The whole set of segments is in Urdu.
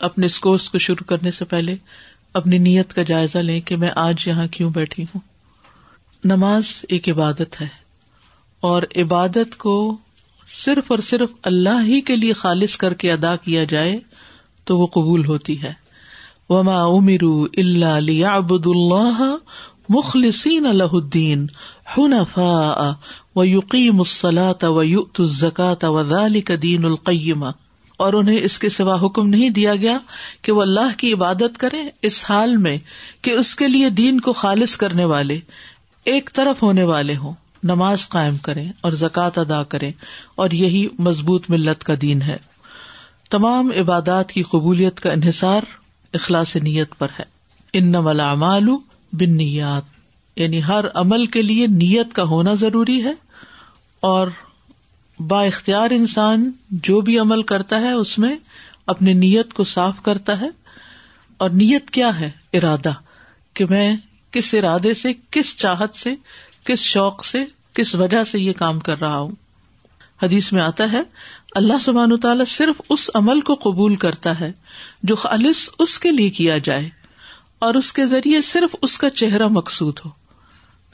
اپنے اس کورس کو شروع کرنے سے پہلے اپنی نیت کا جائزہ لیں کہ میں آج یہاں کیوں بیٹھی ہوں۔ نماز ایک عبادت ہے اور عبادت کو صرف اور صرف اللہ ہی کے لیے خالص کر کے ادا کیا جائے تو وہ قبول ہوتی ہے۔ وما امیر اللہ علی ابد اللہ مخلصین اللہ الدین حنفاء و یقیم الصلاۃ و یؤت و دین القیمہ اور انہیں اس کے سوا حکم نہیں دیا گیا کہ وہ اللہ کی عبادت کریں اس حال میں کہ اس کے لیے دین کو خالص کرنے والے ایک طرف ہونے والے ہوں۔ نماز قائم کریں اور زکوٰۃ ادا کریں اور یہی مضبوط ملت کا دین ہے۔ تمام عبادات کی قبولیت کا انحصار اخلاص نیت پر ہے۔ ان نمال بن نیات یعنی ہر عمل کے لیے نیت کا ہونا ضروری ہے اور با اختیار انسان جو بھی عمل کرتا ہے، اس میں اپنی نیت کو صاف کرتا ہے۔ اور نیت کیا ہے؟ ارادہ۔ کہ میں کس ارادے سے، کس چاہت سے، کس شوق سے، کس وجہ سے یہ کام کر رہا ہوں۔ حدیث میں آتا ہے، اللہ سبحان تعالیٰ صرف اس عمل کو قبول کرتا ہے جو خالص اس کے لیے کیا جائے۔ اور اس کے ذریعے صرف اس کا چہرہ مقصود ہو۔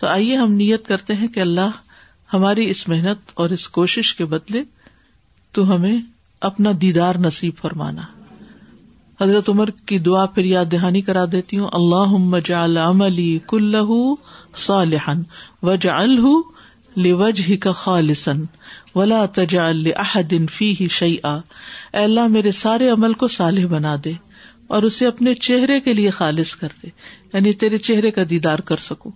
تو آئیے ہم نیت کرتے ہیں کہ اللہ ہماری اس محنت اور اس کوشش کے بدلے تو ہمیں اپنا دیدار نصیب فرمانا۔ حضرت عمر کی دعا پھر یاد دہانی کرا دیتی ہوں۔ اللہ جعل عملی کلہ صالحا وجعلہ لوجہ کا خالصا ولا تجعل لاحد فیہ شیئا۔ اے اللہ، میرے سارے عمل کو صالح بنا دے اور اسے اپنے چہرے کے لیے خالص کر دے یعنی تیرے چہرے کا دیدار کر سکوں۔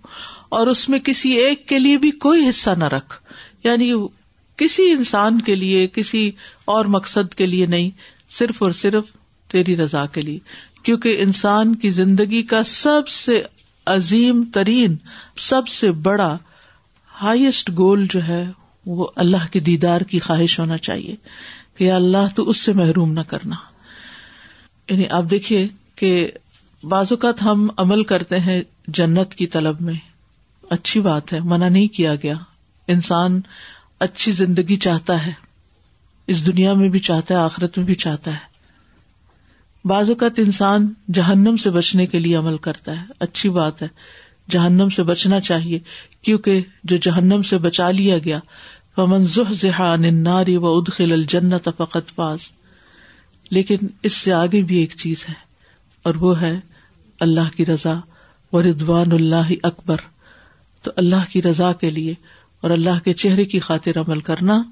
اور اس میں کسی ایک کے لیے بھی کوئی حصہ نہ رکھ۔ یعنی کسی انسان کے لیے، کسی اور مقصد کے لیے نہیں، صرف اور صرف تیری رضا کے لیے۔ کیونکہ انسان کی زندگی کا سب سے عظیم ترین، سب سے بڑا ہائیسٹ گول جو ہے، وہ اللہ کے دیدار کی خواہش ہونا چاہیے کہ اللہ تو اس سے محروم نہ کرنا۔ یعنی آپ دیکھیے کہ بعض اوقات ہم عمل کرتے ہیں جنت کی طلب میں۔ اچھی بات ہے، منع نہیں کیا گیا۔ انسان اچھی زندگی چاہتا ہے، اس دنیا میں بھی چاہتا ہے، آخرت میں بھی چاہتا ہے۔ بعض اوقات انسان جہنم سے بچنے کے لیے عمل کرتا ہے۔ اچھی بات ہے، جہنم سے بچنا چاہیے، کیونکہ جو جہنم سے بچا لیا گیا پمن ناری و ادخل الجنت فقط پاس لیکن اس سے آگے بھی ایک چیز ہے، اور وہ ہے اللہ کی رضا و ردوان اللہ اکبر تو اللہ کی رضا کے لیے اور اللہ کے چہرے کی خاطر عمل کرنا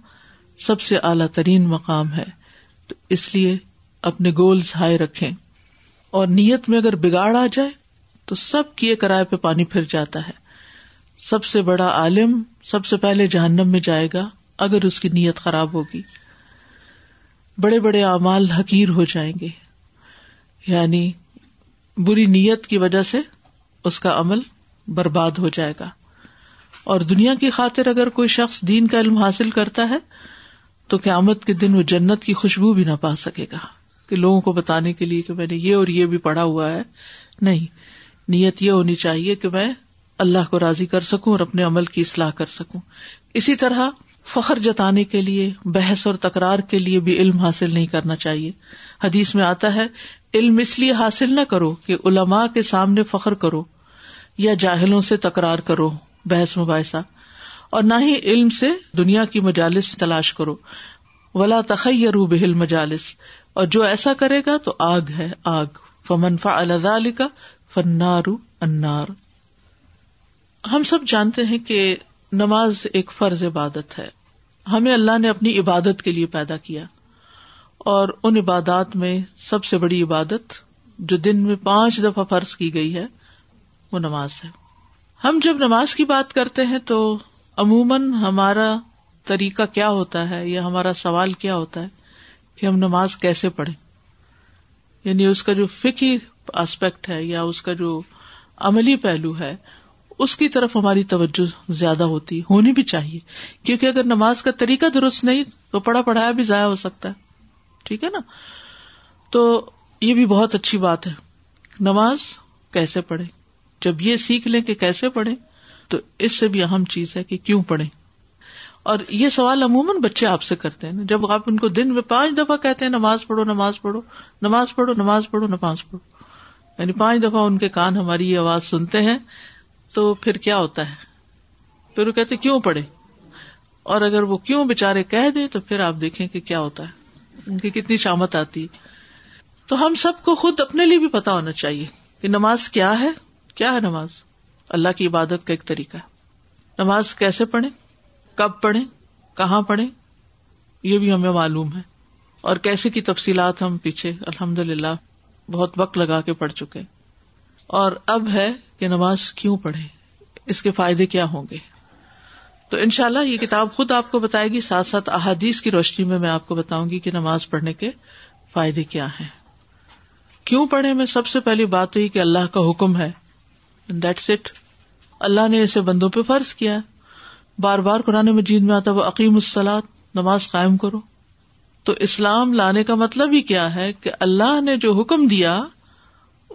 سب سے اعلیٰ ترین مقام ہے۔ تو اس لیے اپنے گولز ہائے رکھے اور نیت میں اگر بگاڑ آ جائے تو سب کیے کرائے پہ پانی پھر جاتا ہے۔ سب سے بڑا عالم سب سے پہلے جہنم میں جائے گا اگر اس کی نیت خراب ہوگی۔ بڑے بڑے اعمال حقیر ہو جائیں گے۔ یعنی بری نیت کی وجہ سے اس کا عمل برباد ہو جائے گا۔ اور دنیا کی خاطر اگر کوئی شخص دین کا علم حاصل کرتا ہے، تو قیامت کے دن وہ جنت کی خوشبو بھی نہ پا سکے گا۔ کہ لوگوں کو بتانے کے لیے کہ میں نے یہ اور یہ بھی پڑھا ہوا ہے۔ نہیں، نیت یہ ہونی چاہیے کہ میں اللہ کو راضی کر سکوں اور اپنے عمل کی اصلاح کر سکوں۔ اسی طرح فخر جتانے کے لیے، بحث اور تکرار کے لیے بھی علم حاصل نہیں کرنا چاہیے۔ حدیث میں آتا ہے، علم اس لیے حاصل نہ کرو کہ علماء کے سامنے فخر کرو یا جاہلوں سے تکرار کرو۔ بحث مباحثہ، اور نہ ہی علم سے دنیا کی مجالس تلاش کرو۔ ولا تخیر بہل مجالس اور جو ایسا کرے گا تو آگ ہے آگ۔ فمنفا اللہ کا فنارو انار ہم سب جانتے ہیں کہ نماز ایک فرض عبادت ہے۔ ہمیں اللہ نے اپنی عبادت کے لیے پیدا کیا۔ اور ان عبادات میں سب سے بڑی عبادت جو دن میں پانچ دفعہ فرض کی گئی ہے، وہ نماز ہے۔ ہم جب نماز کی بات کرتے ہیں تو عموماً ہمارا طریقہ کیا ہوتا ہے یا ہمارا سوال کیا ہوتا ہے کہ ہم نماز کیسے پڑھیں؟ یعنی اس کا جو فکی آسپیکٹ ہے یا اس کا جو عملی پہلو ہے، اس کی طرف ہماری توجہ زیادہ ہوتی، ہونی بھی چاہیے۔ کیونکہ اگر نماز کا طریقہ درست نہیں، تو پڑھا پڑھایا بھی ضائع ہو سکتا ہے۔ ٹھیک ہے نا؟ تو یہ بھی بہت اچھی بات ہے۔ نماز کیسے پڑھے جب یہ سیکھ لیں کہ کیسے پڑھے تو اس سے بھی اہم چیز ہے کہ کیوں پڑھے اور یہ سوال عموماً بچے آپ سے کرتے ہیں۔ جب آپ ان کو دن میں پانچ دفعہ کہتے ہیں، نماز پڑھو نماز پڑھو نماز پڑھو نماز پڑھو نماز پڑھو۔ یعنی پانچ دفعہ ان کے کان ہماری یہ آواز سنتے ہیں، تو پھر کیا ہوتا ہے؟ پھر وہ کہتے کیوں پڑھے اور اگر وہ کیوں بےچارے کہہ دے تو پھر آپ دیکھیں کہ کیا ہوتا ہے۔ ان کی کتنی شامت آتی۔ تو ہم سب کو خود اپنے لیے بھی پتا ہونا چاہیے کہ نماز کیا ہے۔ کیا ہے نماز؟ اللہ کی عبادت کا ایک طریقہ ہے۔ نماز کیسے پڑھیں؟ کب پڑھیں؟ کہاں پڑھیں؟ یہ بھی ہمیں معلوم ہے۔ اور کیسے کی تفصیلات ہم پیچھے الحمد للہ بہت وقت لگا کے پڑھ چکے اور اب ہے کہ نماز کیوں پڑھے اس کے فائدے کیا ہوں گے؟ تو ان شاء اللہ یہ کتاب خود آپ کو بتائے گی۔ ساتھ ساتھ احادیث کی روشنی میں میں آپ کو بتاؤں گی کہ نماز پڑھنے کے فائدے کیا ہیں۔ کیوں پڑھے میں سب سے پہلی بات ہوئی کہ اللہ کا حکم ہے دیٹس اٹ اللہ نے اسے بندوں پہ فرض کیا بار بار قرآن مجید میں آتا وہ عقیم السلاد نماز قائم کرو۔ تو اسلام لانے کا مطلب ہی کیا ہے کہ اللہ نے جو حکم دیا،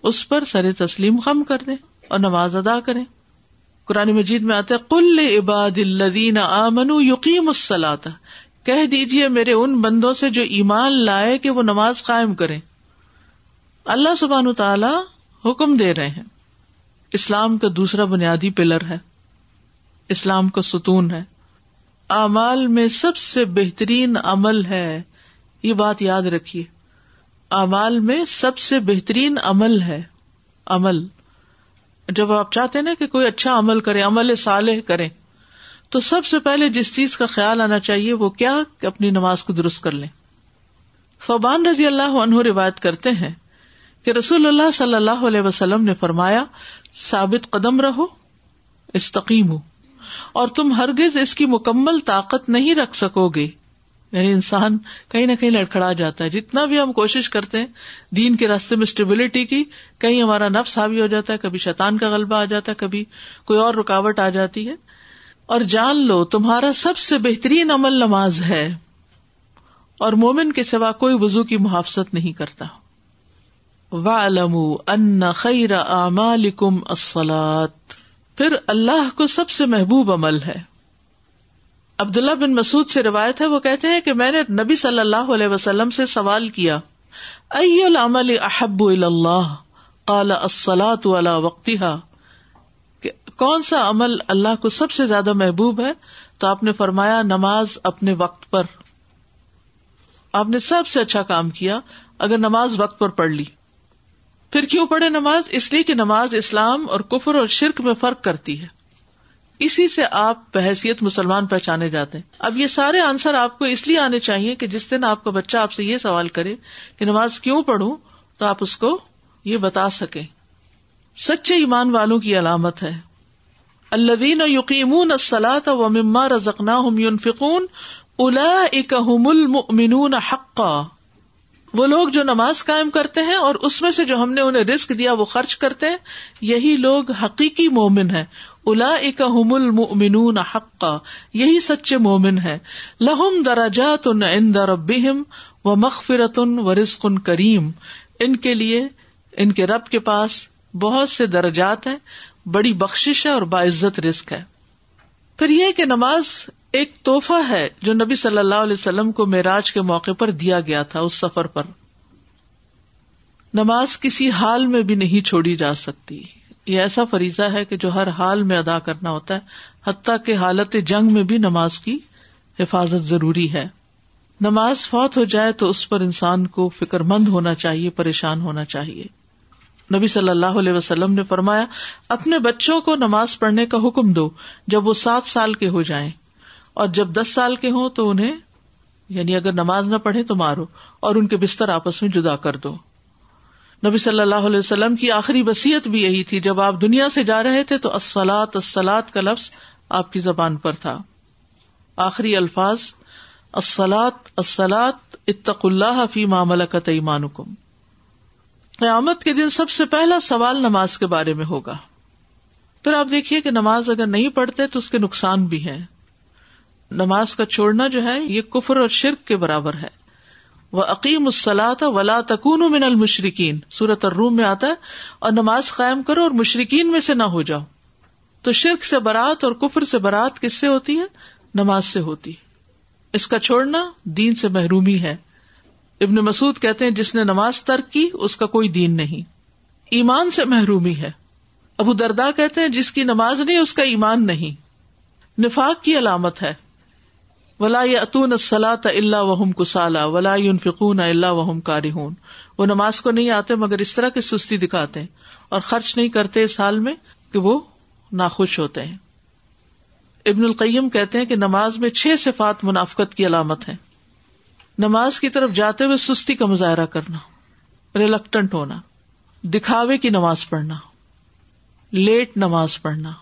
اس پر سر تسلیم خم کر دیں اور نماز ادا کریں۔ قرآن مجید میں آتا ہے کل عباد الدین آمن یقین السلاتا کہہ دیجیے میرے ان بندوں سے جو ایمان لائے کہ وہ نماز قائم کرے اللہ سبحان تعالی حکم دے رہے ہیں۔ اسلام کا دوسرا بنیادی پلر ہے۔ اسلام کا ستون ہے۔ اعمال میں سب سے بہترین عمل ہے۔ یہ بات یاد رکھیے۔ اعمال میں سب سے بہترین عمل ہے۔ عمل۔ جب آپ چاہتے نا کہ کوئی اچھا عمل کرے، عمل صالح کرے، تو سب سے پہلے جس چیز کا خیال آنا چاہیے، وہ کیا کہ اپنی نماز کو درست کر لیں۔ فوبان رضی اللہ عنہ روایت کرتے ہیں کہ رسول اللہ صلی اللہ علیہ وسلم نے فرمایا ثابت قدم رہو استقیم ہو اور تم ہرگز اس کی مکمل طاقت نہیں رکھ سکو گے۔ یعنی انسان کہیں نہ کہیں لڑکھڑا جاتا ہے۔ جتنا بھی ہم کوشش کرتے ہیں، دین کے راستے میں اسٹیبلٹی کی، کہیں ہمارا نفس حاوی ہو جاتا ہے، کبھی شیطان کا غلبہ آ جاتا ہے، کبھی کوئی اور رکاوٹ آ جاتی ہے۔ اور جان لو، تمہارا سب سے بہترین عمل نماز ہے۔ اور مومن کے سوا کوئی وزو کی محافظت نہیں کرتا۔ ان خیر اعمالکم الصلاۃ پھر اللہ کو سب سے محبوب عمل ہے۔ عبداللہ بن مسعود سے روایت ہے، وہ کہتے ہیں کہ میں نے نبی صلی اللہ علیہ وسلم سے سوال کیا العمل احب اللہ قال الصلاۃ على وقتها۔ کہ کون سا عمل اللہ کو سب سے زیادہ محبوب ہے؟ تو آپ نے فرمایا، نماز اپنے وقت پر۔ آپ نے سب سے اچھا کام کیا، اگر نماز وقت پر پڑھ لی۔ پھر کیوں پڑھے نماز؟ اس لیے کہ نماز اسلام اور کفر اور شرک میں فرق کرتی ہے۔ اسی سے آپ بحثیت مسلمان پہچانے جاتے ہیں۔ اب یہ سارے آنسر آپ کو اس لیے آنے چاہیے کہ جس دن آپ کا بچہ آپ سے یہ سوال کرے کہ نماز کیوں پڑھوں، تو آپ اس کو یہ بتا سکیں۔ سچے ایمان والوں کی علامت ہے۔ الدین یقین السلاط و مما رزقنا فکون الا اکم المنون حقا۔ وہ لوگ جو نماز قائم کرتے ہیں اور اس میں سے جو ہم نے انہیں رسک دیا وہ خرچ کرتے ہیں، یہی لوگ حقیقی مومن ہے الا اکم المنون حقا، یہی سچے مومن ہے لہم دراجات ان دربہم و مغفرت و رزق ان کریم۔ ان کے لیے، ان کے رب کے پاس بہت سے درجات ہیں، بڑی بخش ہے اور باعزت رسک ہے۔ پھر یہ کہ نماز ایک توحفہ ہے جو نبی صلی اللہ علیہ وسلم کو معراج کے موقع پر دیا گیا تھا اس سفر پر۔ نماز کسی حال میں بھی نہیں چھوڑی جا سکتی۔ یہ ایسا فریضہ ہے کہ جو ہر حال میں ادا کرنا ہوتا ہے، حتیٰ کہ حالت جنگ میں بھی نماز کی حفاظت ضروری ہے۔ نماز فوت ہو جائے تو اس پر انسان کو فکر مند ہونا چاہیے، پریشان ہونا چاہیے۔ نبی صلی اللہ علیہ وسلم نے فرمایا، اپنے بچوں کو نماز پڑھنے کا حکم دو جب وہ سات سال کے ہو جائیں۔ اور جب دس سال کے ہوں تو انہیں یعنی اگر نماز نہ پڑھے تو مارو اور ان کے بستر آپس میں جدا کر دو۔ نبی صلی اللہ علیہ وسلم کی آخری وسیعت بھی یہی تھی، جب آپ دنیا سے جا رہے تھے تو اسلات اسلات کا لفظ آپ کی زبان پر تھا۔ آخری الفاظ اسلات اسلات اتق اللہ فی معاملہ کا تعمان قیامت کے دن سب سے پہلا سوال نماز کے بارے میں ہوگا۔ پھر آپ دیکھیے کہ نماز اگر نہیں پڑھتے تو اس کے نقصان بھی ہیں۔ نماز کا چھوڑنا جو ہے، یہ کفر اور شرک کے برابر ہے۔ وہ عقیم السلاط ولا تکون من المشرقین سورت الروم میں آتا ہے، اور نماز قائم کرو اور مشرقین میں سے نہ ہو جاؤ۔ تو شرک سے برات اور کفر سے برات کس سے ہوتی ہے؟ نماز سے ہوتی اس کا چھوڑنا دین سے محرومی ہے۔ ابن مسعود کہتے ہیں، جس نے نماز ترک کی، اس کا کوئی دین نہیں۔ ایمان سے محرومی ہے۔ ابو دردا کہتے ہیں، جس کی نماز نہیں، اس کا ایمان نہیں۔ نفاق کی علامت ہے۔ ولا اتون سلاۃ اللہ وحم کسالا، ولا فکون اللہ وحم کارہون۔ وہ نماز کو نہیں آتے مگر اس طرح کی سستی دکھاتے ہیں اور خرچ نہیں کرتے اس حال میں کہ وہ ناخوش ہوتے ہیں۔ ابن القیم کہتے ہیں کہ نماز میں چھ صفات منافقت کی علامت ہے نماز کی طرف جاتے ہوئے سستی کا مظاہرہ کرنا، ریلکٹنٹ ہونا، دکھاوے کی نماز پڑھنا، لیٹ نماز پڑھنا،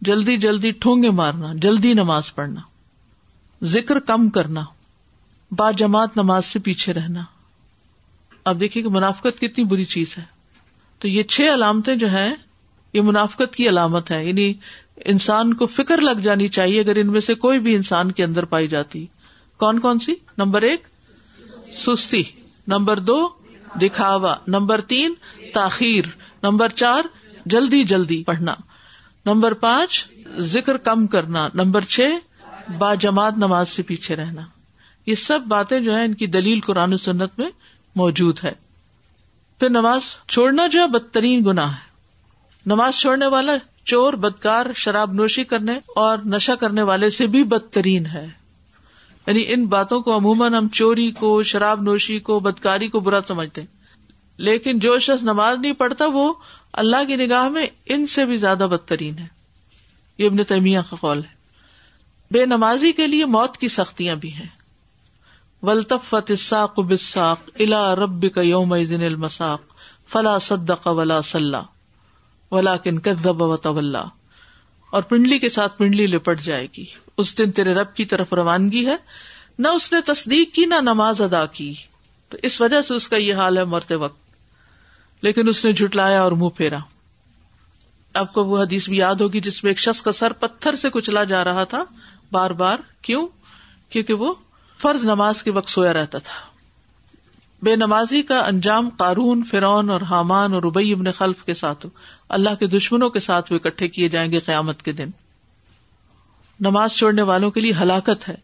جلدی جلدی ٹھونگے مارنا، جلدی نماز پڑھنا۔ ذکر کم کرنا با جماعت نماز سے پیچھے رہنا۔ اب دیکھیے کہ منافقت کتنی بری چیز ہے۔ تو یہ چھ علامتیں جو ہیں، یہ منافقت کی علامت ہے یعنی انسان کو فکر لگ جانی چاہیے اگر ان میں سے کوئی بھی انسان کے اندر پائی جاتی۔ کون کون سی؟ نمبر ایک، سستی۔ نمبر دو، دکھاوا۔ نمبر تین، تاخیر۔ نمبر چار، جلدی جلدی پڑھنا۔ نمبر پانچ، ذکر کم کرنا۔ نمبر چھ با جماعت نماز سے پیچھے رہنا۔ یہ سب باتیں جو ہے ان کی دلیل قرآن و سنت میں موجود ہے۔ پھر نماز چھوڑنا جو ہے بدترین گنا ہے۔ نماز چھوڑنے والا چور، بدکار، شراب نوشی کرنے اور نشا کرنے والے سے بھی بدترین ہے۔ یعنی ان باتوں کو عموماً ہم چوری کو، شراب نوشی کو، بدکاری کو برا سمجھتے ہیں۔ لیکن جو شخص نماز نہیں پڑھتا، وہ اللہ کی نگاہ میں ان سے بھی زیادہ بدترین ہے۔ یہ ابن تیمیہ کا قول ہے۔ بے نمازی کے لیے موت کی سختیاں بھی ہیں۔ ولطفت الساق بالساق الا رب کا یوم المساق فلا صدق ولا صلاح ولا کن کذب و اور پنڈلی کے ساتھ پنڈلی لپٹ جائے گی۔ اس دن تیرے رب کی طرف روانگی ہے۔ نہ اس نے تصدیق کی، نہ نماز ادا کی۔ تو اس وجہ سے اس کا یہ حال ہے مرتے وقت۔ لیکن اس نے جھٹلایا اور منہ پھیرا۔ آپ کو وہ حدیث بھی یاد ہوگی جس میں ایک شخص کا سر پتھر سے کچلا جا رہا تھا۔ بار بار، کیوں؟ کیونکہ وہ فرض نماز کے وقت سویا رہتا تھا۔ بے نمازی کا انجام قارون فرون اور حامان اور ابئی ابن خلف کے ساتھ اللہ کے دشمنوں کے ساتھ وہ اکٹھے کیے جائیں گے قیامت کے دن۔ نماز چھوڑنے والوں کے لیے ہلاکت ہے۔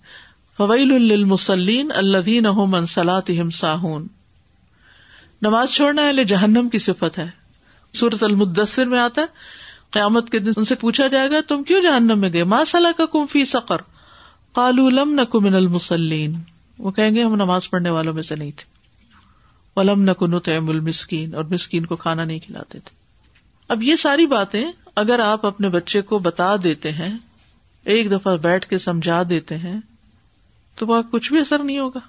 فویل المسلین الدین ساہون۔ نماز چھوڑنا اہل جہنم کی صفت ہے۔ سورت المدثر میں آتا ہے قیامت کے دن ان سے پوچھا جائے گا، تم کیوں جہنم میں گئے؟ ماں صلاح کا کمفی سقر۔ کالو لم نہ المسلین وہ کہیں گے، ہم نماز پڑھنے والوں میں سے نہیں تھے۔ ولم نہ کنو تیم المسکین۔ اور مسکین کو کھانا نہیں کھلاتے تھے۔ اب یہ ساری باتیں اگر آپ اپنے بچے کو بتا دیتے ہیں، ایک دفعہ بیٹھ کے سمجھا دیتے ہیں، تو وہ کچھ بھی اثر نہیں ہوگا۔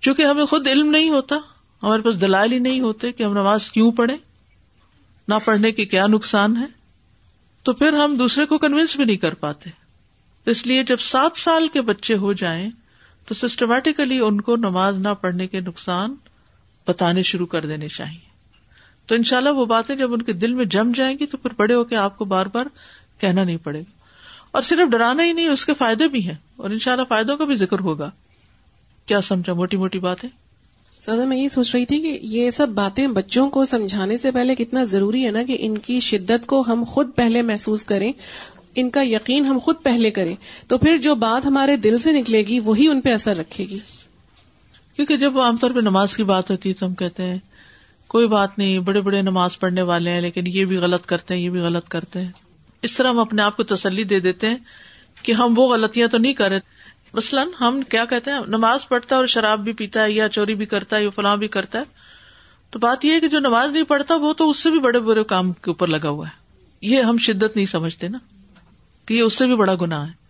چونکہ ہمیں خود علم نہیں ہوتا، ہمارے پاس دلائل ہی نہیں ہوتے کہ ہم نماز کیوں پڑھیں۔ نہ پڑھنے کے کیا نقصان ہے؟ تو پھر ہم دوسرے کو کنوینس بھی نہیں کر پاتے۔ اس لیے جب سات سال کے بچے ہو جائیں، تو سسٹمیٹیکلی ان کو نماز نہ پڑھنے کے نقصان بتانے شروع کر دینے چاہیے۔ تو ان شاء اللہ وہ باتیں جب ان کے دل میں جم جائیں گی، تو پھر بڑے ہو کے آپ کو بار بار کہنا نہیں پڑے گا۔ اور صرف ڈرانا ہی نہیں، اس کے فائدے بھی ہیں۔ اور ان شاء اللہ فائدوں کا بھی ذکر ہوگا۔ کیا سمجھا؟ موٹی موٹی باتیں۔ سر میں یہ سوچ رہی تھی کہ یہ سب باتیں بچوں کو سمجھانے سے پہلے کتنا ضروری ہے نا کہ ان کی شدت کو ہم خود پہلے محسوس کریں، ان کا یقین ہم خود پہلے کریں۔ تو پھر جو بات ہمارے دل سے نکلے گی، وہی ان پہ اثر رکھے گی۔ کیونکہ جب عام طور پہ نماز کی بات ہوتی ہے تو ہم کہتے ہیں، کوئی بات نہیں، بڑے بڑے نماز پڑھنے والے ہیں، لیکن یہ بھی غلط کرتے ہیں، یہ بھی غلط کرتے ہیں۔ اس طرح ہم اپنے آپ کو تسلی دے دیتے ہیں کہ ہم وہ غلطیاں تو نہیں کر رہے۔ مثلاً ہم کیا کہتے ہیں، نماز پڑھتا ہے اور شراب بھی پیتا ہے یا چوری بھی کرتا ہے یا فلاں بھی کرتا ہے۔ تو بات یہ ہے کہ جو نماز نہیں پڑھتا، وہ تو اس سے بھی بڑے برے کام کے اوپر لگا ہوا ہے۔ یہ ہم شدت نہیں سمجھتے نا، کہ یہ اس سے بھی بڑا گنا ہے۔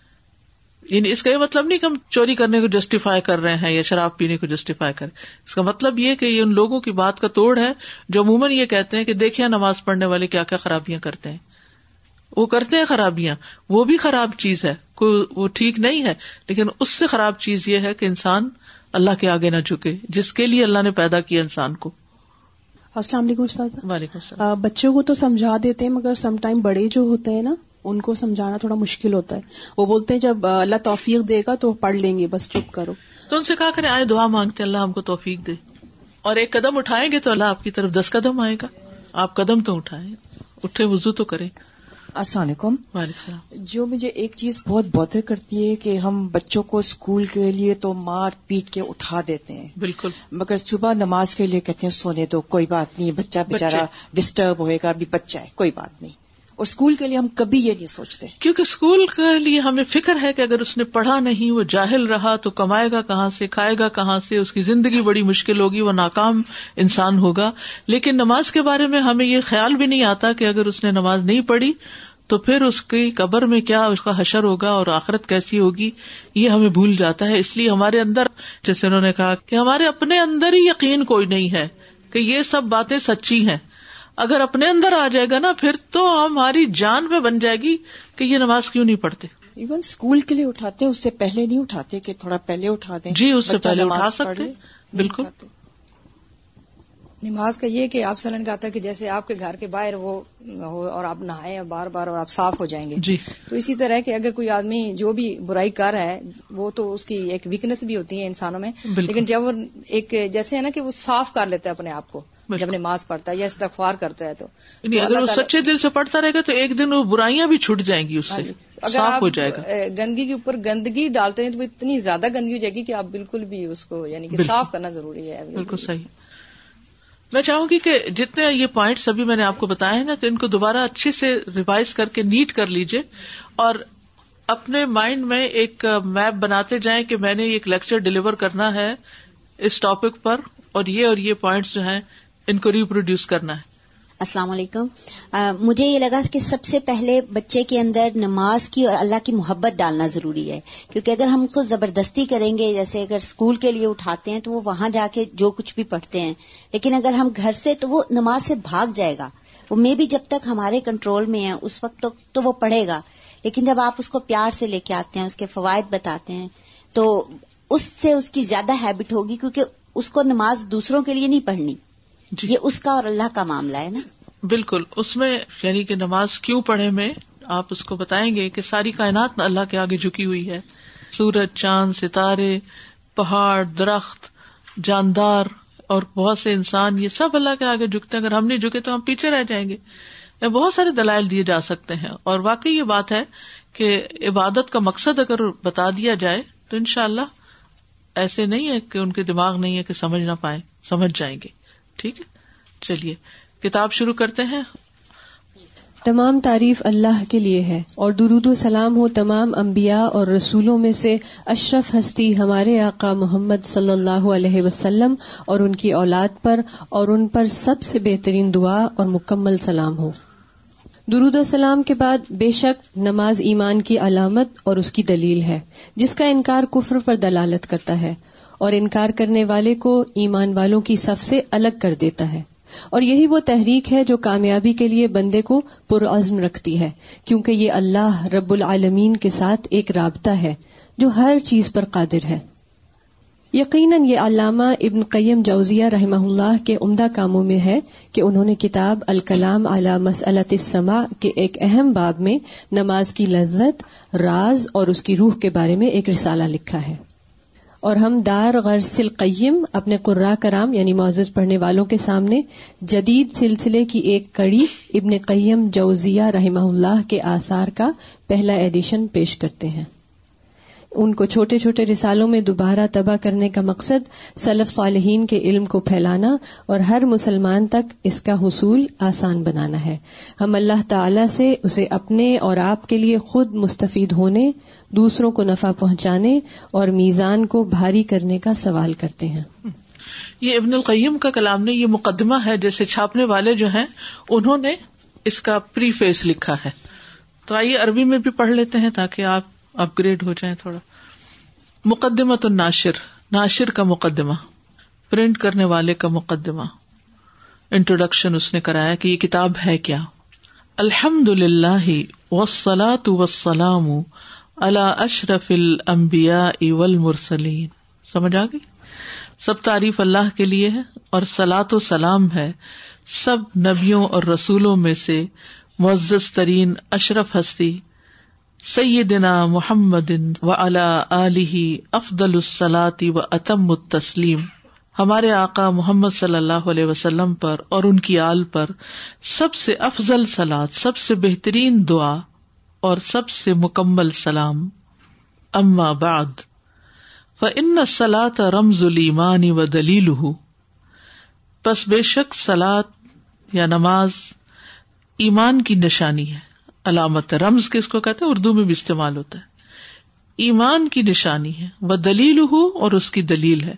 یعنی اس کا یہ مطلب نہیں کہ ہم چوری کرنے کو جسٹیفائی کر رہے ہیں یا شراب پینے کو جسٹیفائی کر اس کا مطلب یہ کہ یہ ان لوگوں کی بات کا توڑ ہے جو عموماً یہ کہتے ہیں کہ دیکھیں نماز پڑھنے والے کیا کیا خرابیاں کرتے ہیں۔ وہ کرتے ہیں خرابیاں وہ بھی خراب چیز ہے کوئی وہ ٹھیک نہیں ہے لیکن اس سے خراب چیز یہ ہے کہ انسان اللہ کے آگے نہ جھکے جس کے لیے اللہ نے پیدا کیا انسان کو۔ السلام علیکم وعلیکم السلام۔ بچوں کو تو سمجھا دیتے ہیں مگر سم ٹائم بڑے جو ہوتے ہیں نا ان کو سمجھانا تھوڑا مشکل ہوتا ہے۔ وہ بولتے ہیں جب اللہ توفیق دے گا تو پڑھ لیں گے بس چپ کرو۔ تو ان سے کہا کریں آئے دعا مانگتے اللہ ہم کو توفیق دے۔ اور ایک قدم اٹھائیں گے تو اللہ آپ کی طرف دس قدم آئے گا۔ آپ قدم تو اٹھائیں اٹھے وزو تو کریں۔ السلام علیکم۔ جو مجھے ایک چیز بہت بہتر کرتی ہے کہ ہم بچوں کو اسکول کے لیے تو مار پیٹ کے اٹھا دیتے ہیں۔ بالکل۔ مگر صبح نماز کے لیے کہتے ہیں سونے دو کوئی بات نہیں بچہ بےچارا ڈسٹرب ہوئے گا ابھی بچہ ہے کوئی بات نہیں۔ اور اسکول کے لیے ہم کبھی یہ نہیں سوچتے۔ کیونکہ اسکول کے لیے ہمیں فکر ہے کہ اگر اس نے پڑھا نہیں وہ جاہل رہا تو کمائے گا کہاں سے کھائے گا کہاں سے اس کی زندگی بڑی مشکل ہوگی وہ ناکام انسان ہوگا۔ لیکن نماز کے بارے میں ہمیں یہ خیال بھی نہیں آتا کہ اگر اس نے نماز نہیں پڑھی تو پھر اس کی قبر میں کیا اس کا حشر ہوگا اور آخرت کیسی ہوگی؟ یہ ہمیں بھول جاتا ہے۔ اس لیے ہمارے اندر جیسے انہوں نے کہا کہ ہمارے اپنے اندر ہی یقین کوئی نہیں ہے کہ یہ سب باتیں سچی ہیں۔ اگر اپنے اندر آ جائے گا نا پھر تو ہماری جان پہ بن جائے گی کہ یہ نماز کیوں نہیں پڑھتے۔ ایون اسکول کے لیے اٹھاتے اس سے پہلے نہیں اٹھاتے کہ تھوڑا پہلے اٹھا دیں۔ جی اس سے پہلے اٹھا سکتے بالکل۔ نماز کا یہ کہ آپ سلن تھا کہ جیسے آپ کے گھر کے باہر وہ ہو اور آپ نہائے بار بار اور آپ صاف ہو جائیں گے۔ جی۔ تو اسی طرح کہ اگر کوئی آدمی جو بھی برائی کر رہا ہے وہ تو اس کی ایک ویکنیس بھی ہوتی ہے انسانوں میں۔ لیکن جب وہ ایک جیسے ہے نا کہ وہ صاف کر لیتا ہے اپنے آپ کو جب نماز پڑھتا ہے یا استغفار کرتا ہے تو۔ یعنی اگر وہ سچے دل سے پڑھتا رہے گا تو ایک دن وہ برائیاں بھی چھٹ جائیں گی اس سے۔ ہاں جی۔ اگر آپ گندگی کے اوپر گندگی ڈالتے ہیں تو وہ اتنی زیادہ گندگی ہو جائے گی کہ آپ بالکل بھی اس کو یعنی کہ صاف کرنا ضروری ہے۔ بالکل صحیح۔ میں چاہوں گی کہ جتنے یہ پوائنٹس ابھی میں نے آپ کو بتایا ہے نا، تو ان کو دوبارہ اچھے سے ریوائز کر کے نیٹ کر لیجیے اور اپنے مائنڈ میں ایک میپ بناتے جائیں کہ میں نے ایک لیکچر ڈلیور کرنا ہے اس ٹاپک پر اور یہ اور یہ پوائنٹس جو ہیں، ان کو ریپروڈیوس کرنا ہے۔ السلام علیکم۔ مجھے یہ لگا کہ سب سے پہلے بچے کے اندر نماز کی اور اللہ کی محبت ڈالنا ضروری ہے، کیونکہ اگر ہم کو زبردستی کریں گے، جیسے اگر اسکول کے لیے اٹھاتے ہیں تو وہ وہاں جا کے جو کچھ بھی پڑھتے ہیں، لیکن اگر ہم گھر سے تو وہ نماز سے بھاگ جائے گا۔ وہ مے بھی جب تک ہمارے کنٹرول میں ہے، اس وقت تو وہ پڑھے گا۔ لیکن جب آپ اس کو پیار سے لے کے آتے ہیں، اس کے فوائد بتاتے ہیں، تو اس سے اس کی زیادہ ہیبٹ ہوگی، کیونکہ اس کو نماز دوسروں کے لیے نہیں پڑھنی۔ جی. یہ اس کا اور اللہ کا معاملہ ہے نا؟ بالکل. اس میں یعنی کہ نماز کیوں پڑھے میں؟ آپ اس کو بتائیں گے کہ ساری کائنات اللہ کے آگے جھکی ہوئی ہے. سورج چاند ستارے پہاڑ درخت جاندار اور بہت سے انسان یہ سب اللہ کے آگے جھکتے ہیں. اگر ہم نہیں جھکے تو ہم پیچھے رہ جائیں گے. بہت سارے دلائل دیے جا سکتے ہیں. اور واقعی یہ بات ہے کہ عبادت کا مقصد اگر بتا دیا جائے تو ان شاء اللہ ایسے نہیں ہے کہ ان کے دماغ نہیں ہے کہ سمجھ نہ پائے سمجھ جائیں گے. ٹھیک ہے؟ چلیے، کتاب شروع کرتے ہیں۔ تمام تعریف اللہ کے لیے ہے اور درود و سلام ہو تمام انبیاء اور رسولوں میں سے اشرف ہستی، ہمارے آقا محمد صلی اللہ علیہ وسلم اور ان کی اولاد پر اور ان پر سب سے بہترین دعا اور مکمل سلام ہو۔ درود و سلام کے بعد بے شک نماز ایمان کی علامت اور اس کی دلیل ہے، جس کا انکار کفر پر دلالت کرتا ہے۔ اور انکار کرنے والے کو ایمان والوں کی صف سے الگ کر دیتا ہے۔ اور یہی وہ تحریک ہے جو کامیابی کے لیے بندے کو پرعزم رکھتی ہے، کیونکہ یہ اللہ رب العالمین کے ساتھ ایک رابطہ ہے جو ہر چیز پر قادر ہے۔ یقیناً یہ علامہ ابن قیم جوزیہ رحمہ اللہ کے عمدہ کاموں میں ہے کہ انہوں نے کتاب الکلام علی مسلط السماء کے ایک اہم باب میں نماز کی لذت، راز اور اس کی روح کے بارے میں ایک رسالہ لکھا ہے۔ اور ہم دار غرض القیم اپنے قرا کرام یعنی معزز پڑھنے والوں کے سامنے جدید سلسلے کی ایک کڑی ابن قیم جوزیہ رحمہ اللہ کے آثار کا پہلا ایڈیشن پیش کرتے ہیں۔ ان کو چھوٹے چھوٹے رسالوں میں دوبارہ تباہ کرنے کا مقصد سلف صالحین کے علم کو پھیلانا اور ہر مسلمان تک اس کا حصول آسان بنانا ہے۔ ہم اللہ تعالی سے اسے اپنے اور آپ کے لیے خود مستفید ہونے، دوسروں کو نفع پہنچانے اور میزان کو بھاری کرنے کا سوال کرتے ہیں۔ یہ ابن القیم کا کلام نے یہ مقدمہ ہے، جیسے چھاپنے والے جو ہیں، انہوں نے اس کا پری فیس لکھا ہے۔ تو آئیے عربی میں بھی پڑھ لیتے ہیں تاکہ آپ اپ گریڈ ہو جائیں تھوڑا۔ مقدمہ تو ناشر ناشر کا مقدمہ، پرنٹ کرنے والے کا مقدمہ۔ انٹروڈکشن اس نے کرایا کہ یہ کتاب ہے کیا۔ الحمد للہ وسلاۃ وسلام اللہ اشرف المبیا اول مرسلیم سمجھ آ گئی؟ سب تعریف اللہ کے لیے ہے اور سلاۃ و سلام ہے سب نبیوں اور رسولوں میں سے معزز ترین اشرف ہستی سیدنا محمد و علی علی افضل السلاتی و اتم التسلیم۔ ہمارے آقا محمد صلی اللہ علیہ وسلم پر اور ان کی آل پر سب سے افضل سلاد سب سے بہترین دعا اور سب سے مکمل سلام۔ اما بعد فن سلاط رمز المان و دلیل پس بے شک سلاد یا نماز ایمان کی نشانی ہے۔ علامت رمز کس کو کہتے ہیں؟ اردو میں بھی استعمال ہوتا ہے۔ ایمان کی نشانی ہے۔ وہ دلیل ہو اور اس کی دلیل ہے۔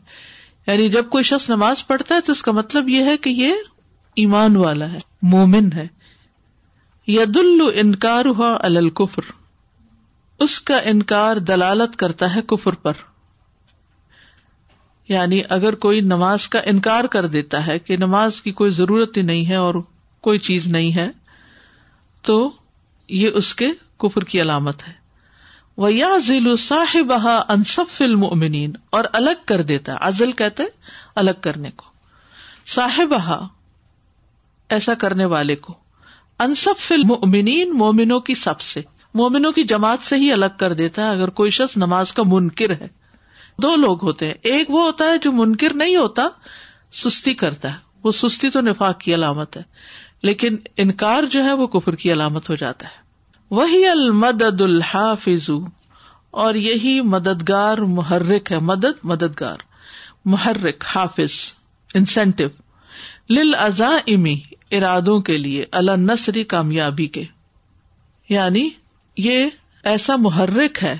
یعنی جب کوئی شخص نماز پڑھتا ہے تو اس کا مطلب یہ ہے کہ یہ ایمان والا ہے، مومن ہے۔ ید انکار ہوا الکفر۔ اس کا انکار دلالت کرتا ہے کفر پر۔ یعنی اگر کوئی نماز کا انکار کر دیتا ہے کہ نماز کی کوئی ضرورت ہی نہیں ہے اور کوئی چیز نہیں ہے، تو یہ اس کے کفر کی علامت ہے۔ وہ یا ذیل صاحب انصف المؤمنین اور الگ کر دیتا ہے۔ ازل کہتے الگ کرنے کو۔ صاحب ایسا کرنے والے کو۔ انصف المؤمنین مومنوں کی سب سے۔ مومنوں کی جماعت سے ہی الگ کر دیتا ہے اگر کوئی شخص نماز کا منکر ہے۔ دو لوگ ہوتے ہیں۔ ایک وہ ہوتا ہے جو منکر نہیں ہوتا، سستی کرتا ہے۔ وہ سستی تو نفاق کی علامت ہے، لیکن انکار جو ہے وہ کفر کی علامت ہو جاتا ہے۔ وہی المدد الحافظ، اور یہی مددگار محرک ہے، مدد، مددگار، محرک، حافظ انسینٹو لل ازا امی ارادوں کے لیے اللہ نسری کامیابی کے۔ یعنی یہ ایسا محرک ہے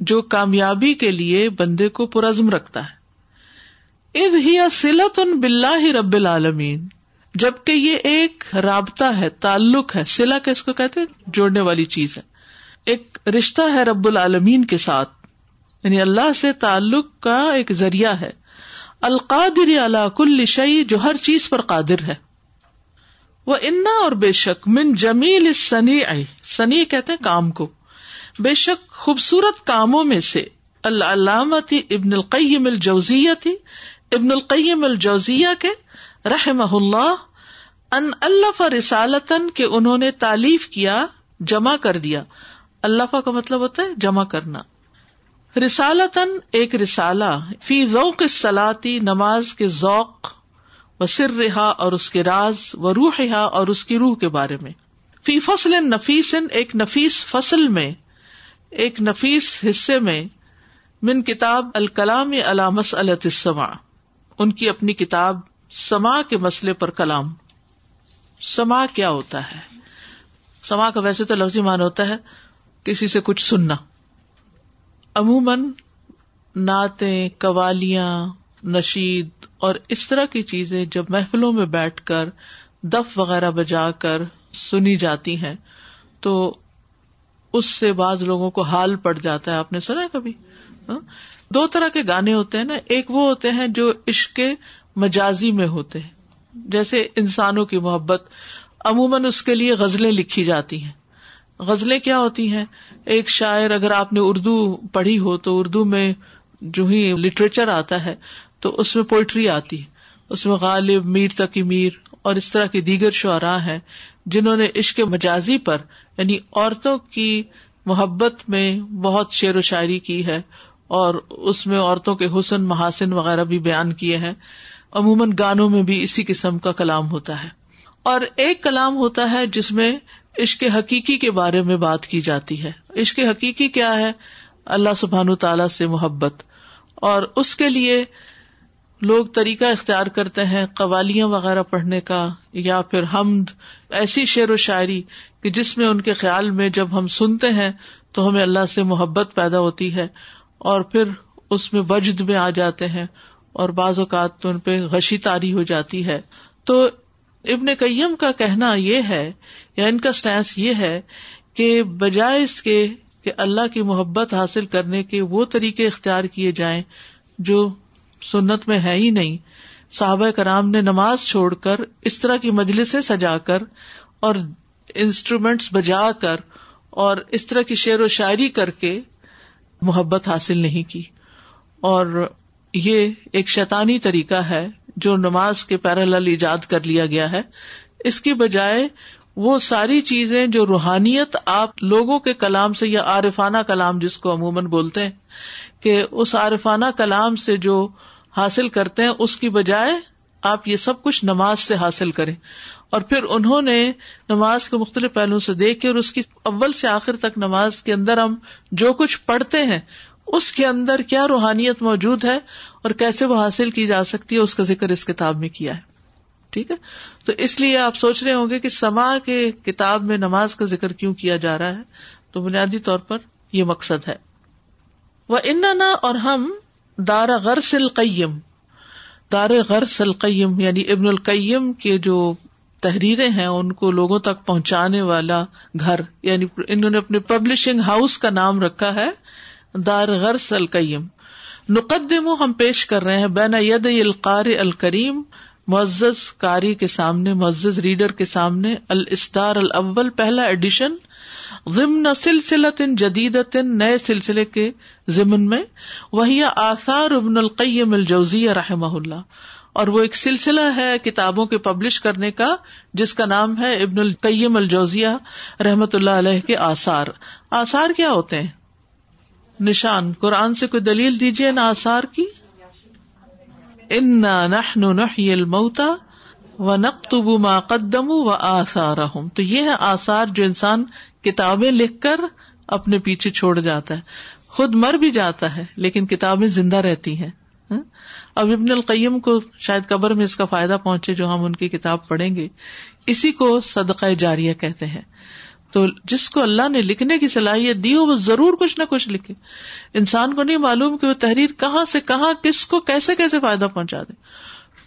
جو کامیابی کے لیے بندے کو پرزم رکھتا ہے۔ اب ہی سلت ان بلّہ رب العالمین جبکہ یہ ایک رابطہ ہے، تعلق ہے سلا کس کو کہتے جوڑنے والی چیز ہے۔ ایک رشتہ ہے رب العالمین کے ساتھ۔ یعنی اللہ سے تعلق کا ایک ذریعہ ہے۔ القادر اللہ کل شعی جو ہر چیز پر قادر ہے۔ وہ انا اور بے شک من جمیل سنی آئی سنی کہتے کام کو۔ بے شک خوبصورت کاموں میں سے العلامتی ابن القیم الجوزیہ تھی ابن القیم الجوزیہ کے رحم اللہ ان اللہ رسالتن کے انہوں نے تعلیف کیا، جمع کر دیا۔ اللہ کا مطلب ہوتا ہے جمع کرنا۔ رسالتن ایک رسالہ، فی ذوق سلاتی نماز کے ذوق و سر رہا اور اس کے راز و روح اور اس کی روح کے بارے میں۔ فی فصل نفیس، ایک نفیس فصل میں، ایک نفیس حصے میں، من کتاب الکلام علامس السما ان کی اپنی کتاب سما کے مسئلے پر کلام۔ سما کیا ہوتا ہے؟ سما کا ویسے تو لفظی مان ہوتا ہے کسی سے کچھ سننا۔ عموماً نعتیں، قوالیاں، نشید اور اس طرح کی چیزیں جب محفلوں میں بیٹھ کر دف وغیرہ بجا کر سنی جاتی ہیں تو اس سے بعض لوگوں کو حال پڑ جاتا ہے۔ آپ نے سنا کبھی؟ ہاں؟ دو طرح کے گانے ہوتے ہیں نا، ایک وہ ہوتے ہیں جو عشق مجازی میں ہوتے ہیں۔ جیسے انسانوں کی محبت، عموماً اس کے لیے غزلیں لکھی جاتی ہیں۔ غزلیں کیا ہوتی ہیں؟ ایک شاعر اگر آپ نے اردو پڑھی ہو تو اردو میں جو ہی لٹریچر آتا ہے تو اس میں پوئٹری آتی ہے۔ اس میں غالب، میر تقی میر اور اس طرح کی دیگر شعراء ہیں جنہوں نے عشق مجازی پر یعنی عورتوں کی محبت میں بہت شعر و شاعری کی ہے اور اس میں عورتوں کے حسن، محاسن وغیرہ بھی بیان کیے ہیں۔ عموماً گانوں میں بھی اسی قسم کا کلام ہوتا ہے۔ اور ایک کلام ہوتا ہے جس میں عشق حقیقی کے بارے میں بات کی جاتی ہے۔ عشق حقیقی کیا ہے؟ اللہ سبحان تعالی سے محبت۔ اور اس کے لیے لوگ طریقہ اختیار کرتے ہیں قوالیاں وغیرہ پڑھنے کا، یا پھر حمد، ایسی شعر و شاعری کہ جس میں ان کے خیال میں جب ہم سنتے ہیں تو ہمیں اللہ سے محبت پیدا ہوتی ہے اور پھر اس میں وجد میں آ جاتے ہیں۔ اور بعض اوقات تو ان پہ غشی تاری ہو جاتی ہے۔ تو ابن کئیم کا کہنا یہ ہے، یا ان کا اسٹینس یہ ہے کہ بجائے اس کے کہ اللہ کی محبت حاصل کرنے کے وہ طریقے اختیار کیے جائیں جو سنت میں ہے ہی نہیں۔ صحابہ کرام نے نماز چھوڑ کر اس طرح کی مجلسیں سجا کر اور انسٹرومینٹس بجا کر اور اس طرح کی شعر و شاعری کر کے محبت حاصل نہیں کی۔ اور یہ ایک شیطانی طریقہ ہے جو نماز کے پیرالل ایجاد کر لیا گیا ہے۔ اس کی بجائے وہ ساری چیزیں جو روحانیت آپ لوگوں کے کلام سے یا عارفانہ کلام جس کو عموماً بولتے ہیں، کہ اس عارفانہ کلام سے جو حاصل کرتے ہیں، اس کی بجائے آپ یہ سب کچھ نماز سے حاصل کریں۔ اور پھر انہوں نے نماز کے مختلف پہلوؤں سے دیکھ کے اور اس کی اول سے آخر تک نماز کے اندر ہم جو کچھ پڑھتے ہیں اس کے اندر کیا روحانیت موجود ہے اور کیسے وہ حاصل کی جا سکتی ہے، اس کا ذکر اس کتاب میں کیا ہے۔ ٹھیک ہے؟ تو اس لیے آپ سوچ رہے ہوں گے کہ سما کے کتاب میں نماز کا ذکر کیوں کیا جا رہا ہے؟ تو بنیادی طور پر یہ مقصد ہے۔ وہ ان اور ہم دار غرس القیم، دار غرس القیم یعنی ابن القیم کے جو تحریریں ہیں، ان کو لوگوں تک پہنچانے والا گھر یعنی انہوں نے اپنے پبلشنگ ہاؤس کا نام رکھا ہے۔ دار غرس القیم۔ نقدم ہم پیش کر رہے ہیں، بین ید القار الکریم، معزز کاری کے سامنے، معزز ریڈر کے سامنے الاسدار الاول، پہلا ایڈیشن، ضمن سلسلت جدید نئے سلسلے کے ضمن میں، وہی آثار ابن القیم الجوزی رحم اللہ۔ اور وہ ایک سلسلہ ہے کتابوں کے پبلش کرنے کا، جس کا نام ہے ابن القیم الجوزیہ رحمت اللہ علیہ کے آثار۔ آثار کیا ہوتے ہیں؟ نشان قرآن سے کوئی دلیل دیجیے نا آثار کی؟ الموتا و نقتب ما قدم و آثار تو یہ ہے آثار جو انسان کتابیں لکھ کر اپنے پیچھے چھوڑ جاتا ہے۔ خود مر بھی جاتا ہے، لیکن کتابیں زندہ رہتی ہیں۔ ہاں؟ اب ابن القیم کو شاید قبر میں اس کا فائدہ پہنچے جو ہم ان کی کتاب پڑھیں گے۔ اسی کو صدقہ جاریہ کہتے ہیں۔ تو جس کو اللہ نے لکھنے کی صلاحیت دی ہو، وہ ضرور کچھ نہ کچھ لکھے۔ انسان کو نہیں معلوم کہ وہ تحریر کہاں سے کہاں کس کو کیسے کیسے فائدہ پہنچا دے۔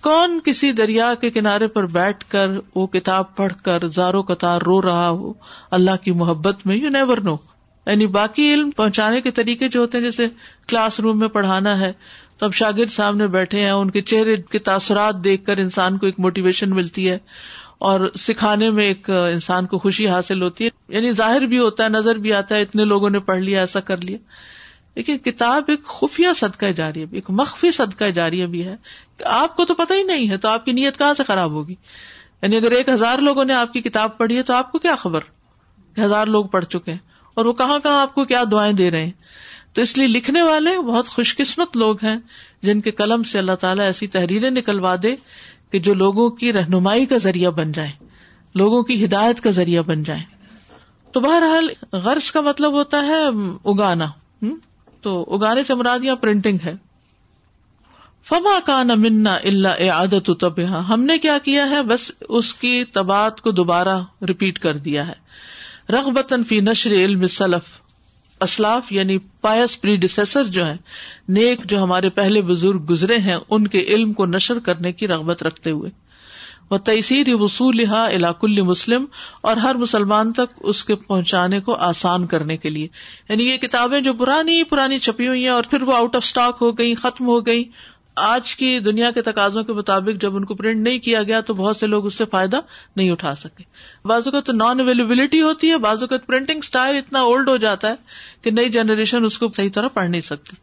کون کسی دریا کے کنارے پر بیٹھ کر وہ کتاب پڑھ کر زارو قطار رو رہا ہو؟ اللہ کی محبت میں یو نیور نو یعنی باقی علم پہنچانے کے طریقے جو ہوتے ہیں، جیسے کلاس روم میں پڑھانا ہے، تو اب شاگرد سامنے بیٹھے ہیں، ان کے چہرے کے تاثرات دیکھ کر انسان کو ایک موٹیویشن ملتی ہے۔ اور سکھانے میں ایک انسان کو خوشی حاصل ہوتی ہے۔ یعنی ظاہر بھی ہوتا ہے، نظر بھی آتا ہے، اتنے لوگوں نے پڑھ لیا، ایسا کر لیا۔ لیکن کتاب ایک خفیہ صدقہ جاری ایک مخفی صدقہ جاری بھی ہے۔ کہ آپ کو تو پتہ ہی نہیں ہے، تو آپ کی نیت کہاں سے خراب ہوگی؟ یعنی اگر ایک ہزار لوگوں نے آپ کی کتاب پڑھی ہے، تو آپ کو کیا خبر؟ ہزار لوگ پڑھ چکے ہیں۔ اور وہ کہاں کہاں آپ کو کیا دعائیں دے رہے ہیں؟ تو اس لیے لکھنے والے بہت خوش قسمت لوگ ہیں، جن کے قلم سے اللہ تعالیٰ ایسی تحریریں نکلوا دے کہ جو لوگوں کی رہنمائی کا ذریعہ بن جائے، لوگوں کی ہدایت کا ذریعہ بن جائے۔ تو بہرحال غرض کا مطلب ہوتا ہے اگانا تو اگانے سے مراد یا پرنٹنگ ہے۔ فما کا منا اللہ عادت تب ہم نے کیا کیا ہے؟ بس اس کی تباد کو دوبارہ ریپیٹ کر دیا ہے۔ رغبتن فی نشر علم سلف اسلاف یعنی پائس پری ڈسر جو ہیں، نیک جو ہمارے پہلے بزرگ گزرے ہیں، ان کے علم کو نشر کرنے کی رغبت رکھتے ہوئے۔ وہ تیسیر وصول علاق مسلم، اور ہر مسلمان تک اس کے پہنچانے کو آسان کرنے کے لیے۔ یعنی یہ کتابیں جو پرانی پرانی چھپی ہوئی ہیں اور پھر وہ آؤٹ آف اسٹاک ہو گئی ختم ہو گئی آج کی دنیا کے تقاضوں کے مطابق جب ان کو پرنٹ نہیں کیا گیا تو بہت سے لوگ اس سے فائدہ نہیں اٹھا سکے۔ بعض کا نان اویلیبلٹی ہوتی ہے بازو کا پرنٹنگ اسٹائل اتنا اولڈ ہو جاتا ہے کہ نئی جنریشن اس کو صحیح طرح پڑھ نہیں سکتی۔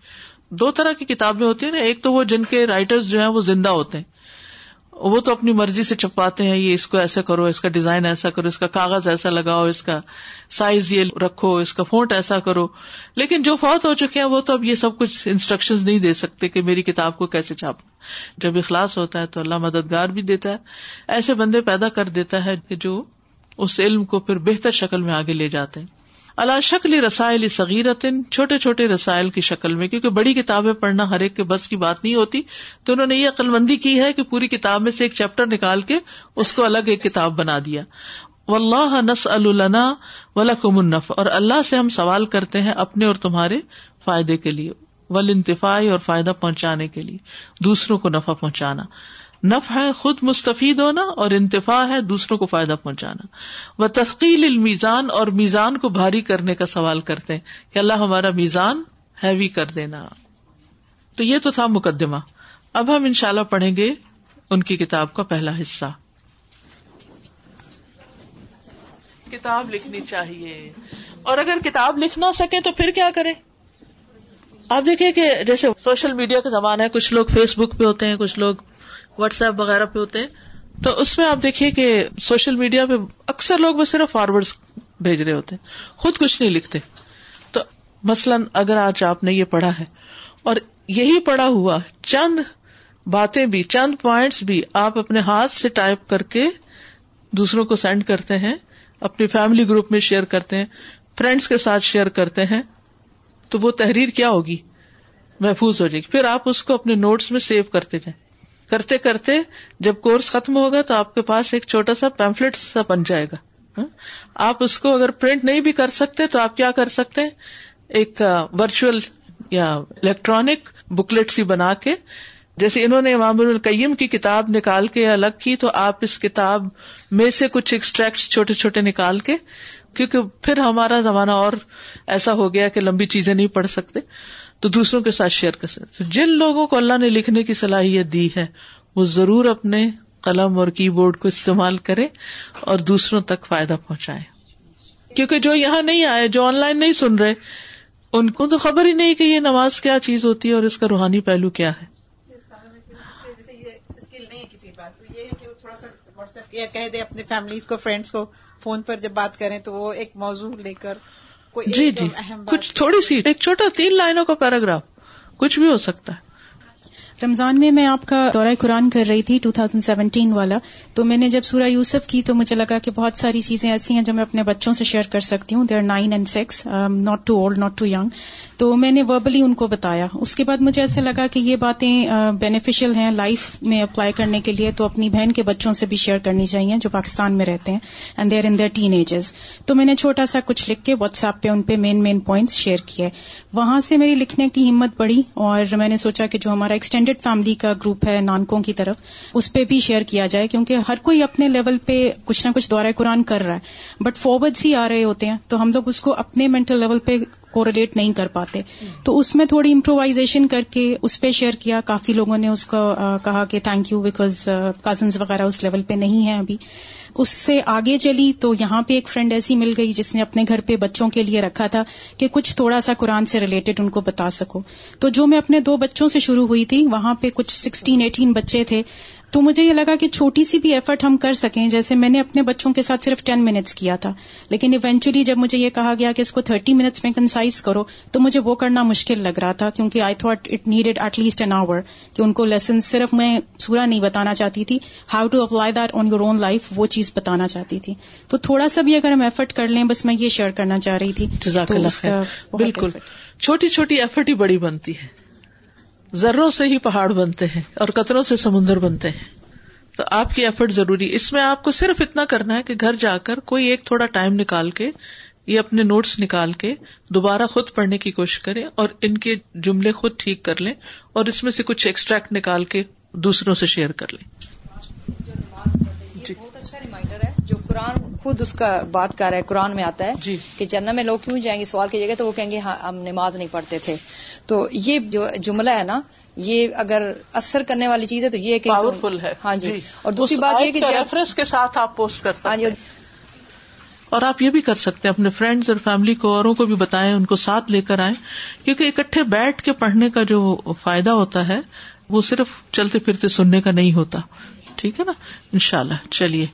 دو طرح کی کتابیں ہوتی ہیں نا، ایک تو وہ جن کے رائٹرز جو ہیں وہ زندہ ہوتے ہیں۔ وہ تو اپنی مرضی سے چھپاتے ہیں، یہ اس کو ایسا کرو، اس کا ڈیزائن ایسا کرو، اس کا کاغذ ایسا لگاؤ، اس کا سائز یہ رکھو، اس کا فونٹ ایسا کرو۔ لیکن جو فوت ہو چکے ہیں، وہ تو اب یہ سب کچھ انسٹرکشن نہیں دے سکتے کہ میری کتاب کو کیسے چھاپنا جب اخلاص ہوتا ہے تو اللہ مددگار بھی دیتا ہے۔ ایسے بندے پیدا کر دیتا ہے کہ جو اس علم کو پھر بہتر شکل میں آگے لے جاتے ہیں۔ اللہ شکل رسائل صغیرتن، چھوٹے چھوٹے رسائل کی شکل میں، کیونکہ بڑی کتابیں پڑھنا ہر ایک کے بس کی بات نہیں ہوتی، تو انہوں نے یہ عقل مندی کی ہے کہ پوری کتاب میں سے ایک چیپٹر نکال کے اس کو الگ ایک کتاب بنا دیا۔ و اللہ نس النا ولکم النف اور اللہ سے ہم سوال کرتے ہیں اپنے اور تمہارے فائدے کے لیے ول انتفاعی اور فائدہ پہنچانے کے لیے، دوسروں کو نفع پہنچانا۔ نف ہے خود مستفید ہونا اور انتفا ہے دوسروں کو فائدہ پہنچانا۔ وہ تفقیل المیزان اور میزان کو بھاری کرنے کا سوال کرتے ہیں کہ اللہ ہمارا میزان ہیوی کر دینا۔ تو یہ تو تھا مقدمہ۔ اب ہم ان شاء اللہ پڑھیں گے ان کی کتاب کا پہلا حصہ۔ کتاب لکھنی چاہیے۔ اور اگر کتاب لکھ نہ سکے تو پھر کیا کریں؟ آپ دیکھیں کہ جیسے سوشل میڈیا کا زمانہ ہے، کچھ لوگ فیس بک پہ ہوتے ہیں، کچھ لوگ واٹس ایپ وغیرہ پہ ہوتے ہیں۔ تو اس میں آپ دیکھیے کہ سوشل میڈیا پہ اکثر لوگ بس صرف فارورڈ بھیج رہے ہوتے ہیں۔ خود کچھ نہیں لکھتے۔ تو مثلاً اگر آج آپ نے یہ پڑھا ہے اور یہی پڑھا ہوا چند باتیں بھی، چند پوائنٹس بھی آپ اپنے ہاتھ سے ٹائپ کر کے دوسروں کو سینڈ کرتے ہیں، اپنی فیملی گروپ میں شیئر کرتے ہیں فرینڈس کے ساتھ شیئر کرتے ہیں، تو وہ تحریر کیا ہوگی؟ محفوظ ہو جائے گی۔ پھر آپ اس کو اپنے نوٹس میں سیو کرتے جائیں۔ کرتے کرتے جب کورس ختم ہوگا تو آپ کے پاس ایک چھوٹا سا پیمفلٹ سا بن جائے گا۔ ہاں؟ آپ اس کو اگر پرنٹ نہیں بھی کر سکتے تو آپ کیا کر سکتے ایک ورچوئل یا الیکٹرانک بکلیٹ سی بنا کے، جیسے انہوں نے امام القیم کی کتاب نکال کے الگ کی، تو آپ اس کتاب میں سے کچھ ایکسٹریکٹ چھوٹے چھوٹے نکال کے، کیونکہ پھر ہمارا زمانہ اور ایسا ہو گیا کہ لمبی چیزیں نہیں پڑھ سکتے۔ تو دوسروں کے ساتھ شیئر کر سکتے جن لوگوں کو اللہ نے لکھنے کی صلاحیت دی ہے، وہ ضرور اپنے قلم اور کی بورڈ کو استعمال کرے اور دوسروں تک فائدہ پہنچائے۔ کیونکہ جو یہاں نہیں آئے، جو آن لائن نہیں سن رہے، ان کو تو خبر ہی نہیں کہ یہ نماز کیا چیز ہوتی ہے اور اس کا روحانی پہلو کیا ہے۔ کہہ دے اپنے فیملیز کو فرینڈس کو، فون پر جب بات کریں تو وہ ایک موضوع لے کر جی جی کچھ تھوڑی سی ایک چھوٹا تین لائنوں کا پیراگراف کچھ بھی ہو سکتا ہے۔ رمضان میں میں آپ کا دورہ قرآن کر رہی تھی 2017 والا۔ تو میں نے جب سورہ یوسف کی تو مجھے لگا کہ بہت ساری چیزیں ایسی ہیں جو میں اپنے بچوں سے شیئر کر سکتی ہوں۔ They are nine and six not too old not too young تو میں نے وربلی ان کو بتایا۔ اس کے بعد مجھے ایسا لگا کہ یہ باتیں بینیفیشل ہیں لائف میں اپلائی کرنے کے لیے۔ تو اپنی بہن کے بچوں سے بھی شیئر کرنی چاہیے جو پاکستان میں رہتے ہیں۔ And they're in their teen ages تو میں نے چھوٹا سا کچھ لکھ کے واٹس ایپ پہ ان پہ مین مین پوائنٹس شیئر کیے۔ وہاں سے میری لکھنے کی ہمت بڑی اور میں نے سوچا کہ جو ہمارا ایکسٹینڈ ایکسٹینڈیڈ فیملی کا گروپ ہے نانکوں کی طرف، اس پہ بھی شیئر کیا جائے کیونکہ ہر کوئی اپنے لیول پہ کچھ نہ کچھ دورہ قرآن کر رہا ہے۔ بٹ فارورڈس ہی آ رہے ہوتے ہیں، تو ہم لوگ اس کو اپنے مینٹل لیول پہ کوریلیٹ نہیں کر پاتے۔ تو اس میں تھوڑی امپرووائزیشن کر کے اس پہ شیئر کیا۔ کافی لوگوں نے اس کو کہا کہ تھینک یو بیکاز کزنس وغیرہ اس لیول پہ نہیں ہے ابھی۔ اس سے آگے چلی تو یہاں پہ ایک فرینڈ ایسی مل گئی جس نے اپنے گھر پہ بچوں کے لیے رکھا تھا کہ کچھ تھوڑا سا قرآن سے ریلیٹڈ ان کو بتا سکو۔ تو جو میں اپنے دو بچوں سے شروع ہوئی تھی، وہاں پہ کچھ سکسٹین ایٹین بچے تھے۔ تو مجھے یہ لگا کہ چھوٹی سی بھی ایفرٹ ہم کر سکیں جیسے میں نے اپنے بچوں کے ساتھ صرف ٹین منٹس کیا تھا۔ لیکن ایونچولی جب مجھے یہ کہا گیا کہ اس کو تھرٹی منٹس میں کنسائز کرو تو مجھے وہ کرنا مشکل لگ رہا تھا کیونکہ I thought it needed at least an hour کہ ان کو لیسن صرف میں سورا نہیں بتانا چاہتی تھی۔ How to apply that on your own life وہ چیز بتانا چاہتی تھی۔ تو تھوڑا سا بھی اگر ہم ایفرٹ کر لیں بس میں یہ شیئر کرنا چاہ رہی تھی۔ بالکل۔ چھوٹی چھوٹی ایفرٹ ہی بڑی بنتی ہے۔ ذروں سے ہی پہاڑ بنتے ہیں اور قطروں سے سمندر بنتے ہیں۔ تو آپ کی ایفرٹ ضروری۔ اس میں آپ کو صرف اتنا کرنا ہے کہ گھر جا کر کوئی ایک تھوڑا ٹائم نکال کے یہ اپنے نوٹس نکال کے دوبارہ خود پڑھنے کی کوشش کریں اور ان کے جملے خود ٹھیک کر لیں اور اس میں سے کچھ ایکسٹریکٹ نکال کے دوسروں سے شیئر کر لیں۔ بہت اچھا ریمائنڈر قرآن خود اس کا بات کر رہا ہے قرآن میں آتا ہے جی۔ کہ جنت میں لوگ کیوں جائیں گے؟ سوال کی جگہ تو وہ کہیں گے ہاں ہم نماز نہیں پڑھتے تھے۔ تو یہ جو جملہ ہے نا یہ اگر اثر کرنے والی چیز ہے تو یہ پاورفل ہے۔ ہاں جی, جی۔ اور دوسری بات یہ کہ ریفرنس کے ساتھ آپ پوسٹ کر سکتے ہیں۔ اور آپ یہ بھی کر سکتے ہیں اپنے فرینڈز اور فیملی کو اوروں کو بھی بتائیں ان کو ساتھ لے کر آئیں۔ کیونکہ اکٹھے بیٹھ کے پڑھنے کا جو فائدہ ہوتا ہے وہ صرف چلتے پھرتے سننے کا نہیں ہوتا۔ ٹھیک ہے نا؟ ان شاء اللہ چلیے۔